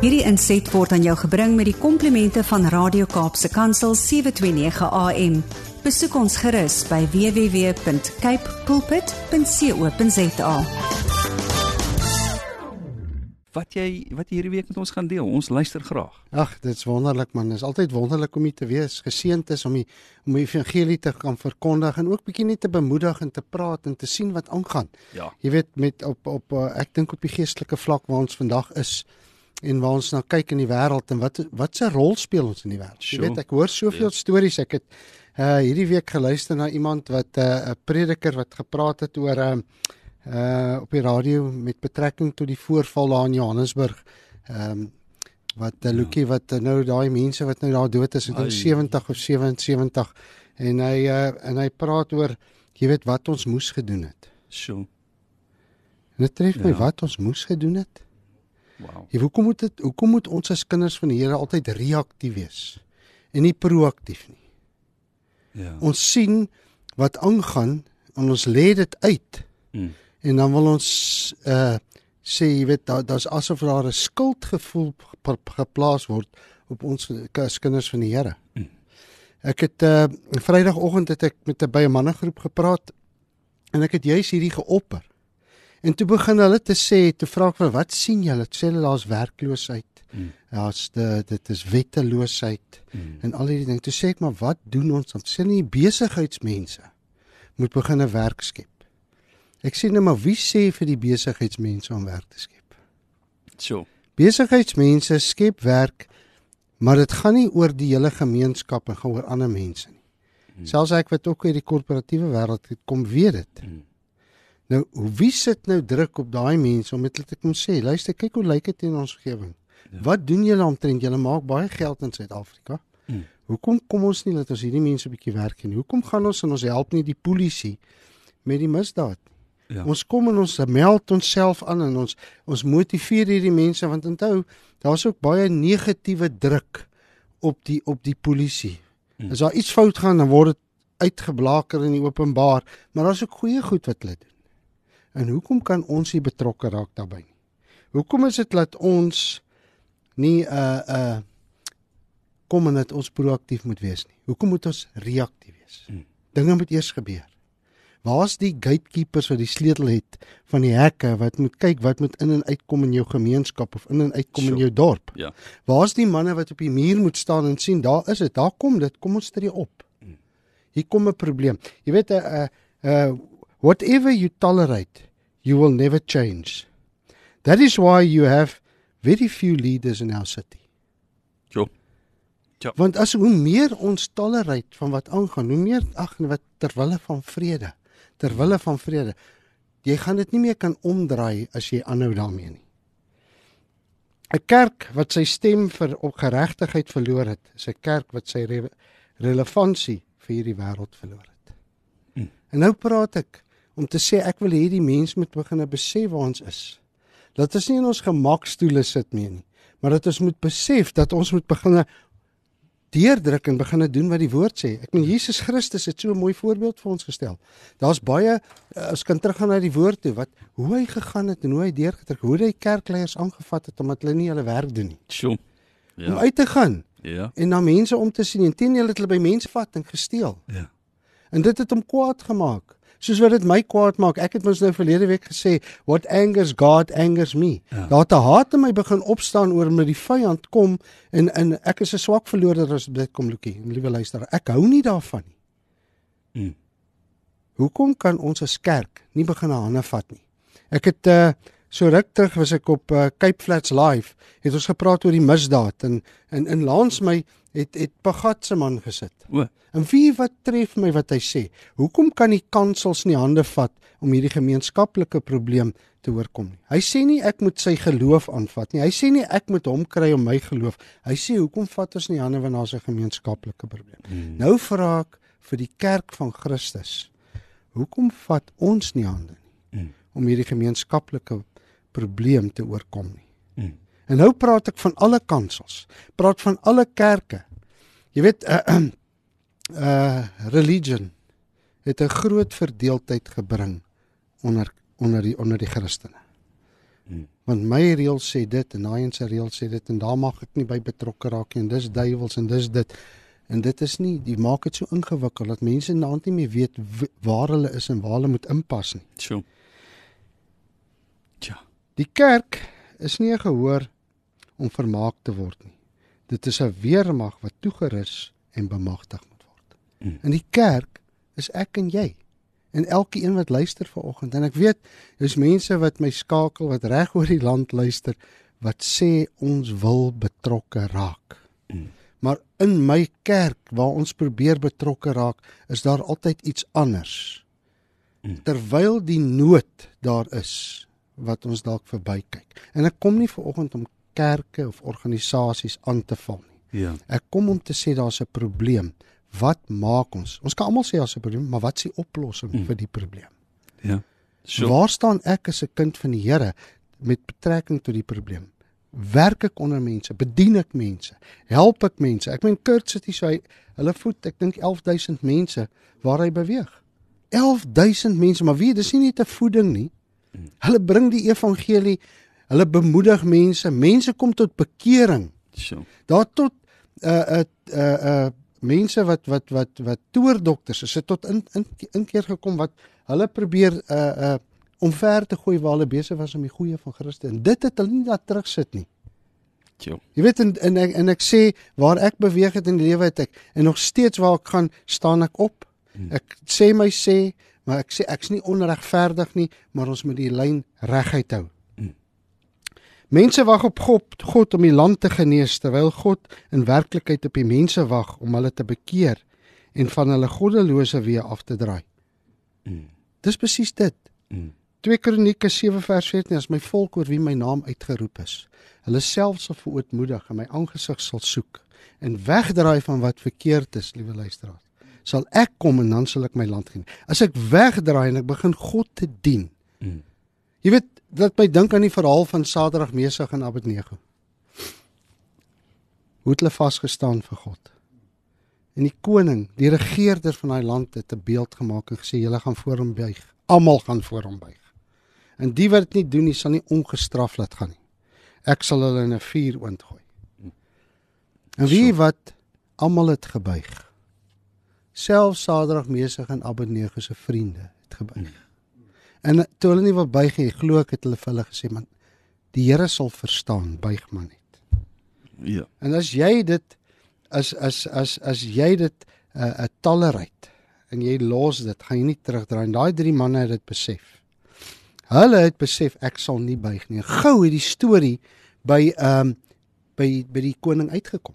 Hierdie inset word aan jou gebring met die komplimente van Radio Kaapse Kansel 729 AM. Besoek ons gerus by www.cape pulpit.co.za. Wat jy wat jy hierdie week met ons gaan deel. Ons luister graag. Ag, dit's wonderlik man. Dit is altyd wonderlik om hier te wees. Geseënd is om die om die evangelie te kan verkondig en ook bietjie net te bemoedig en te praat en te sien wat aangaan. Ja. Jy weet met op op uh, ek dink op die geestelike vlak waar ons vandag is en waar ons nou kyk in die wêreld en wat wat se rol speel ons in die wêreld. Jy Sure. weet ek hoor soveel Ja. stories. Ek het uh hierdie week geluister na iemand wat 'n uh, prediker wat gepraat het oor uh, uh op die radio met betrekking tot die voorval daar in Johannesburg. Ehm um, wat uh, Lukie wat uh, nou daai mense wat nou daar dood is, ek dink Ai. 70 of 77 en hy uh, en hy praat oor jy weet wat ons moes gedoen het. So. En dit tref my Ja. wat ons moes gedoen het. Wow. Jy hoekom moet dit hoekom moet ons as kinders van die Here altyd reaktief wees en nie proaktief nie? Ja. Ons sien wat aangaan en ons lê dit uit Mm. en dan wil ons uh sê jy weet daar daar's asof daar 'n skuldgevoel ge- geplaas word op ons as kinders van die Here. Mm. Ek het uh Vrydagoggend het ek met 'n by 'n mannegroep gepraat en ek het juis hierdie geopper. En toe begin hulle te sê, toe vra vir wat sien julle? Toe sê hulle daar's werkloosheid. Mm. Daar's de dit is wetteloosheid Mm. en al hierdie dinge. Toe sê ek maar wat doen ons dan? Sê nie besigheidsmense moet begin 'n werk skep. Ek sê nou maar wie sê vir die besigheidsmense om werk te skep? So. Besigheidsmense skep werk, maar dit gaan nie oor die hele gemeenskap en gaan oor ander mense nie. Hmm. Selfs ek wat ook uit die korporatiewe wêreld het, kom weet dit. Mm. Nou, wie sit nou druk op daai mense om dit te kom sê? Luister, kyk hoe lyk dit in ons omgewing. Ja. Wat doen julle omtrent? Julle maak baie geld in Suid-Afrika. Mm. Hoekom kom ons nie laat ons hierdie mense 'n bietjie werk nie? Hoekom gaan ons en ons help nie die polisie met die misdaad nie? Ja. Ons kom en ons meld onsself aan en ons ons motiveer hierdie mense want onthou, daar's ook baie negatiewe druk op die op die polisie. Mm. As daar iets fout gaan, dan word dit uitgeblaker in die openbaar, maar daar's ook goeie goed wat hulle doen. En hoekom kan ons nie betrokke raak daarbey nie? Hoekom is dit dat ons nie uh uh kom en dat ons proaktief moet wees nie? Hoekom moet ons reaktief wees? Mm. Dinge moet eers gebeur. Waar's die gatekeepers wat die sleutel het van die hekke wat moet kyk wat moet in en uitkom in jou gemeenskap of in en uitkom in Sure. jou dorp? Ja. Waar's die manne wat op die muur moet staan en sien daar is dit, daar kom dit, kom ons tree op. Mm. Hier kom 'n probleem. Jy weet 'n uh, uh whatever you tolerate, you will never change. That is why you have very few leaders in our city. Jo. Ja. Want as hoe meer ons tolerate van wat aangaan, hoe meer ag wat ter wille van vrede, ter wille van vrede. Jy gaan dit nie meer kan omdraai as jy aanhou daarmee nie. 'n Kerk wat sy stem vir op geregtigheid verloor het, is 'n kerk wat sy re relevantie vir hierdie wêreld verloor het. Mm. En nou praat ek om te sê ek wil hê die mense moet begin besef waar ons is. Dat ons nie in ons gemakstoele sit meer nie, maar dat ons moet besef dat ons moet begin deurdruk en begin doen wat die woord sê. Ek meen Jesus Christus het so 'n mooi voorbeeld vir ons gestel. Daar's baie uh, ons kan teruggaan na die woord toe wat hoe hy gegaan het en hoe hy deurgedruk, hoe hy kerkleiers aangevat het omdat hulle nie hulle werk doen nie. So. Om Ja. uit te gaan Ja. en na mense om te sien en teenoor het hulle by mense vat en gesteel. Ja. En dit het hom kwaad gemaak. Soos wat dit my kwaad maak. Ek het mos nou verlede week gesê, what angers God angers me. Ja. Daar het 'n haat in my begin opstaan oor met die vyand kom en en ek is 'n swak verloorder as dit kom Lukie, liewe luisteraar. Ek hou nie daarvan nie. Mm. Hoekom kan ons as kerk nie begin hande vat nie? Ek het uh so ruk terug was ek op uh, Cape Flats live, het ons gepraat oor die misdaad en en in langs my het het Pagat se man gesit. O. En wie wat tref my wat hy sê? Hoekom kan die kansels nie hande vat om hierdie gemeenskaplike probleem te oorkom nie? Hy sê nie ek moet sy geloof aanvat nie. Hy sê nie ek moet hom kry om my geloof. Hy sê hoekom vat ons nie hande wanneer daar's 'n gemeenskaplike probleem? Mm. Nou vra ek vir die kerk van Christus. Hoekom vat ons nie hande nie Mm. om hierdie gemeenskaplike probleem te oorkom nie? Mm. En nou praat ek van alle kansels. Praat van alle kerke. Jy weet uh, uh religion het 'n groot verdeeldheid gebring onder onder die onder die Christene. Mm. Want my reël sê dit en daai een se reël sê dit en daar mag ek nie by betrokke raak nie en dis duiwels en dis dit. En dit is nie, die maak dit so ingewikkeld dat mense nou nie meer weet waar hulle is en waar hulle moet inpas nie. Sjoe. Tja. Die kerk is nie 'n gehoor om vermaak te word nie. Dit is 'n weermag wat toegerus en bemagtig moet word. Mm. En die kerk is ek en jy. En elke een wat luister vanoggend en ek weet daar's mense wat my skakel wat reg oor die land luister wat sê ons wil betrokke raak. Mm. Maar in my kerk waar ons probeer betrokke raak, is daar altyd iets anders. Mm. Terwyl die nood daar is wat ons dalk verbykyk. En ek kom nie vanoggend om kerke of organisasies aan te val nie. Ja. Ek kom om te sê daar's 'n probleem. Wat maak ons? Ons kan almal sê daar's 'n probleem, maar wat is die oplossing Mm. vir die probleem? Ja. So. Waar staan ek as 'n kind van die Here met betrekking tot die probleem? Werk ek onder mense? Bedien ek mense? Help ek mense? Ek meen Kurt sit hier so hy hulle voed ek dink 11000 mense waar hy beweeg. 11000 mense, maar wie, dis nie net 'n voeding nie. Hulle bring die evangelie, hulle bemoedig mense, mense kom tot bekering. Sjoe. Daar tot uh uh uh, uh mense wat wat wat wat toordokters is, het tot in in inkeer gekom wat hulle probeer uh uh omver te gooi waar hulle besig was om die goeie van Christus. En dit het hulle nie laat terugsit nie. Sjoe. Jy weet en en ek, en ek sê waar ek beweeg het in die lewe het ek en nog steeds waar ek gaan staan ek op. Ek sê my sê, maar ek sê ek's nie onregverdig nie, maar ons moet die lyn reguit hou. Mm. Mense wag op God, God om die land te genees terwyl God in werklikheid op die mense wag om hulle te bekeer en van hulle goddelose weë af te draai. Mm. Dis presies dit. Mm. 2 Kronieke 7 vers 14 as my volk oor wie my naam uitgeroep is. Hulle self sal verootmoedig en my aangesig sal soek en wegdraai van wat verkeerd is, liewe luisteraars. Sal ek kom en dan sal ek my land gee. As ek wegdraai en ek begin God te dien. Jy weet, dit my dink aan die verhaal van Sadrag, Mesach en Abednego. Hoe het hulle vasgestaan vir God? En die koning, die regerder van daai land het 'n beeld gemaak en gesê julle gaan voor hom buig. Almal gaan voor hom buig. En die wat dit nie doen nie, sal nie ongestraf laat gaan nie. Ek sal hulle in 'n vuur oondgooi. En wie wat almal het gebuig. Selfs Sadrag, Mesach en Abednego se vriende het gebuig. En toe hulle nie wil buig nie, glo ek het hulle vir hulle gesê man, die Here sal verstaan, buig maar net. Ja. En as jy dit as as as as jy dit 'n uh, 'n tolerate en jy los dit, gaan jy nie terugdraai. En daai drie manne het dit besef. Hulle het besef ek sal nie buig nie. Gou het die storie by ehm um, by by die koning uitgekom.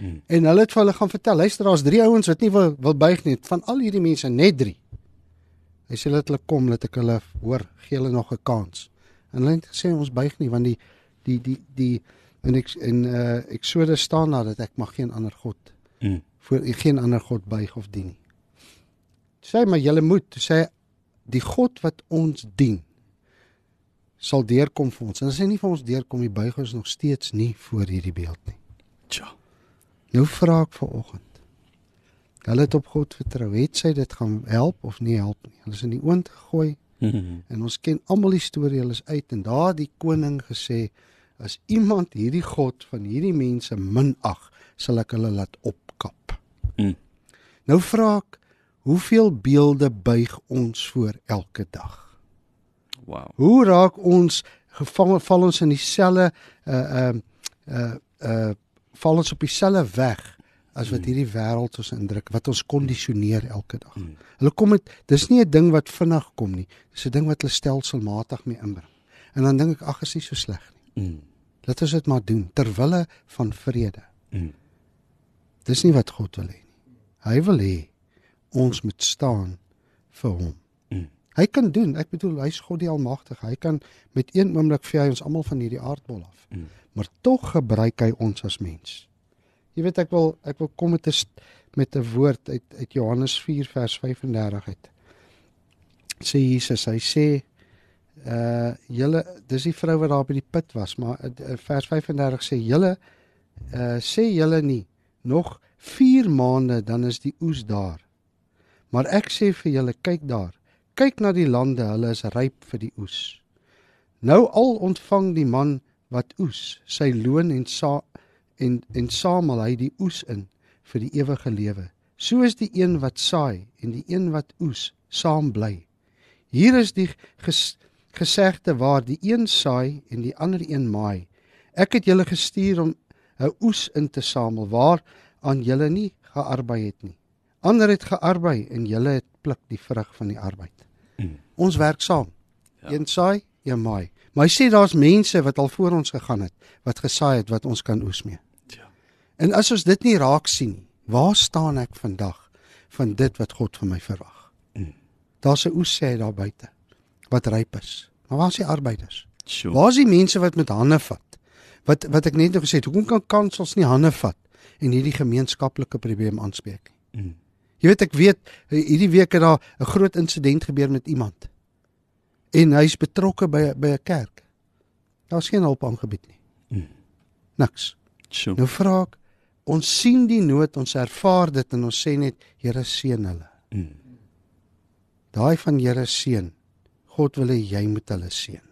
Mm. En hulle het vir hulle gaan vertel, luister, daar's drie ouens wat nie wil wil buig nie. Van al hierdie mense net drie. Hy sê laat hulle kom, laat ek hulle hoor, gee hulle nog 'n kans. En hulle het gesê ons buig nie want die die die die en ek en uh Eksodus staan daar dat ek mag geen ander god Mm. voor geen ander god buig of dien nie. Toe Sê maar julle moet, toe sê die God wat ons dien sal deurkom vir ons. En as hy nie vir ons deurkom nie, buig ons nog steeds nie voor hierdie beeld nie. Tja. Nou vra ek vanoggend. Hulle het op God vertrou. Het sy dit gaan help of nie help nie? Hulle is in die oond gegooi Mm. en ons ken almal die storie. Hulle is uit en daar die koning gesê as iemand hierdie God van hierdie mense minag, sal ek hulle laat opkap. Mm. Nou vra ek, hoeveel beelde buig ons voor elke dag? Wow. Hoe raak ons gevang val ons in dieselfde uh uh uh uh val ons op dieselfde weg as wat hierdie wêreld ons indruk wat ons kondisioneer elke dag. Mm. Hulle kom met dis nie 'n ding wat vinnig kom nie. Dis 'n ding wat hulle stelselmatig mee inbring. En dan dink ek ag is nie so sleg nie. Mm. Laat ons dit maar doen ter wille van vrede. Mm. Dis nie wat God wil hê nie. Hy wil hê ons moet staan vir hom. Mm. Hy kan doen. Ek bedoel hy's God die almagtige. Hy kan met een oomblik vee hy ons almal van hierdie aardbol af. Mm. Maar tog gebruik hy ons as mens. Jy weet ek wil ek wil kom met 'n met 'n woord uit uit Johannes 4 vers 35 uit. Sê Jesus, hy sê uh julle dis die vrou wat daar by die put was, maar uh, vers 35 sê julle uh sê julle nie nog 4 maande dan is die oes daar. Maar ek sê vir julle kyk daar. Kyk na die lande, hulle is ryp vir die oes. Nou al ontvang die man wat oes sy loon en sa en en samel hy die oes in vir die ewige lewe. So is die een wat saai en die een wat oes saam bly. Hier is die ges, gesegde waar die een saai en die ander een maai. Ek het julle gestuur om 'n oes in te samel waar aan julle nie gearbei het nie. Ander het gearbei en julle het pluk die vrug van die arbeid. Mm. Ons werk saam. Ja. Een saai, een maai. Maar hy sê daar's mense wat al voor ons gegaan het, wat gesaai het wat ons kan oes mee. En as ons dit nie raak sien nie, waar staan ek vandag van dit wat God van my verwag? Mm. Daar's 'n oes sê daar buite wat ryp is. Maar waar is die arbeiders? Sure. Waar is die mense wat met hande vat? Wat wat ek net nou gesê het, hoekom kan kansels nie hande vat en hierdie gemeenskaplike probleem aanspreek nie? Mm. Jy weet ek weet hierdie week het daar 'n groot insident gebeur met iemand. En hy's betrokke by by 'n kerk. Daar's geen hulp aangebied nie. Mm. Niks. Sure. Nou vra ek, ons sien die nood, ons ervaar dit en ons sê net Here seën hulle. Mm. Daai van Here seën. God wil hê jy moet hulle seën.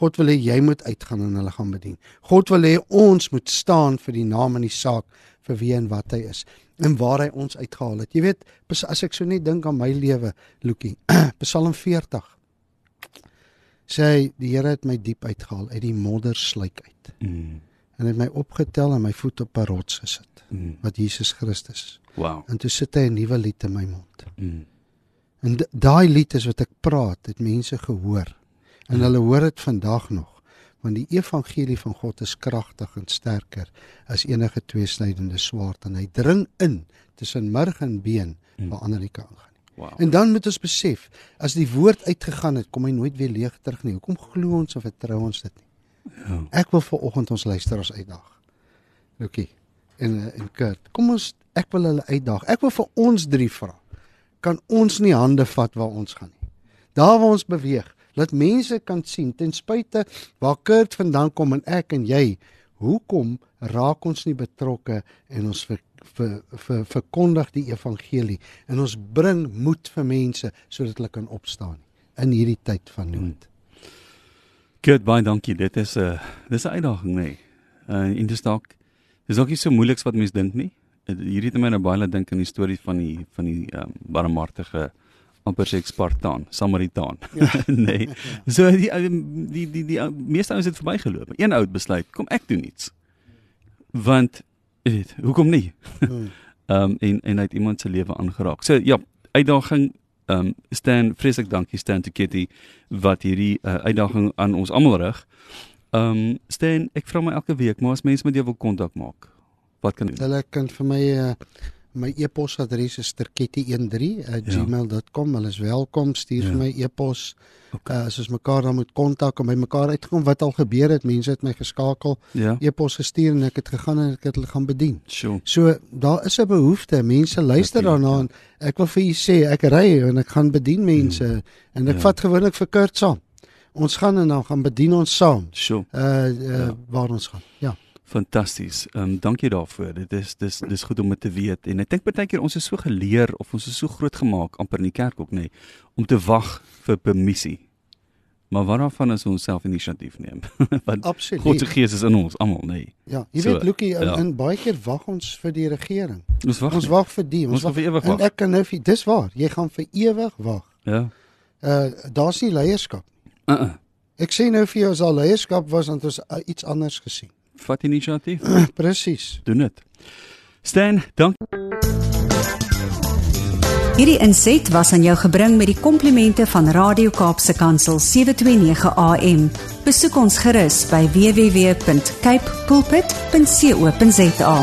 God wil hê jy moet uitgaan en hulle gaan bedien. God wil hê ons moet staan vir die naam en die saak vir wie en wat hy is en waar hy ons uitgehaal het. Jy weet, as ek so net dink aan my lewe, Lukie, Psalm 40. Sê hy, die Here het my diep uitgehaal uit die moddersluik uit Mm. En het my opgetel en my voet op 'n rots gesit, Mm. wat Jesus Christus. Wow. En toe sit hy 'n nuwe lied in my mond. Mm. En daai lied is wat ek praat, het mense gehoor. En hulle hoor dit vandag nog, want die evangelie van God is kragtig en sterker as enige tweesnydende swaard en hy dring in tussen murg en been waar ander nie kan gaan nie. Wow. En dan moet ons besef, as die woord uitgegaan het, kom hy nooit weer leeg terug nie. Hoekom glo ons of vertrou ons dit nie? Ja. Ek wil vir oggend ons luisteraars uitdaag. Lukie en eh, en Kurt. Kom ons ek wil hulle uitdaag. Ek wil vir ons drie vra. Kan ons nie hande vat waar ons gaan nie. Daar waar ons beweeg, laat mense kan sien ten spyte waar Kurt vandaan kom en ek en jy, hoekom raak ons nie betrokke en ons ver, ver, ver, verkondig die evangelie en ons bring moed vir mense sodat hulle kan opstaan in hierdie tyd van nood. Goed, baie dankie. Dit is 'n uh, dis 'n uitdaging, nê. Nee. Uh en dis dalk dis dalk nie so moeiliks wat mense dink nie. Uh, Hierdie het my nou baie laat dink aan die storie van die van die um, barmhartige amper sê ek Spartaan, Samaritaan. Ja. nee. So die uh, die die die, die meeste ouens het verbygeloop. Een ou het besluit, kom ek doen iets. Want weet, hoekom nie? Hmm. Ehm um, en en hy het iemand se lewe aangeraak. So ja, uitdaging ehm um, Stan, vreeslik dankie Stan Kitty wat hierdie uh, uitdaging aan ons almal rig. Ehm um, Stan, ek vra my elke week, maar as mense met jou wil kontak maak, wat kan doen? Hulle kan vir my uh, my e-posadres is terketti13@gmail.com. Hulle is welkom. Stuur Ja. vir my e-pos. Okay. Uh, as ons mekaar dan moet kontak en by mekaar uitkom wat al gebeur het. Mense het my geskakel, Ja. e-pos gestuur en ek het gegaan en ek het hulle gaan bedien. Sure. So daar is 'n behoefte. Mense luister Natuurlijk, daarna en ek wil vir u sê ek ry en ek gaan bedien mense en ek Ja. vat gewoonlik vir Kurt saam. Ons gaan en dan gaan bedien ons saam. Sure. Uh, uh Ja. waar ons gaan. Ja. Fantasties. Ehm um, dankie daarvoor. Dit is dis dis goed om dit te weet. En ek dink baie keer ons is so geleer of ons is so groot gemaak amper in die kerk ook nê nee, om te wag vir permissie. Maar wat daarvan as ons self inisiatief neem? Want Absoluut. God se gees is in ons almal nê. Nee. Ja, jy So, weet Lukie, in, ja. in baie keer wag ons vir die regering. Ons wag. Ons nie. wag vir die, Ons gaan vir ewig En wag. ek kan nou vir dis waar, jy gaan vir ewig wag. Ja. Uh daar's nie leierskap. Uh -uh. Ek sê nou vir jou as al leierskap was dan het ons uh, iets anders gesien. Vat inisiatief. Presies. Doen dit. Stan, dank. Hierdie inset was aan jou gebring met die komplimente van Radio Kaapse Kansel 729 AM. Besoek ons gerus by www.cape pulpit.co.za.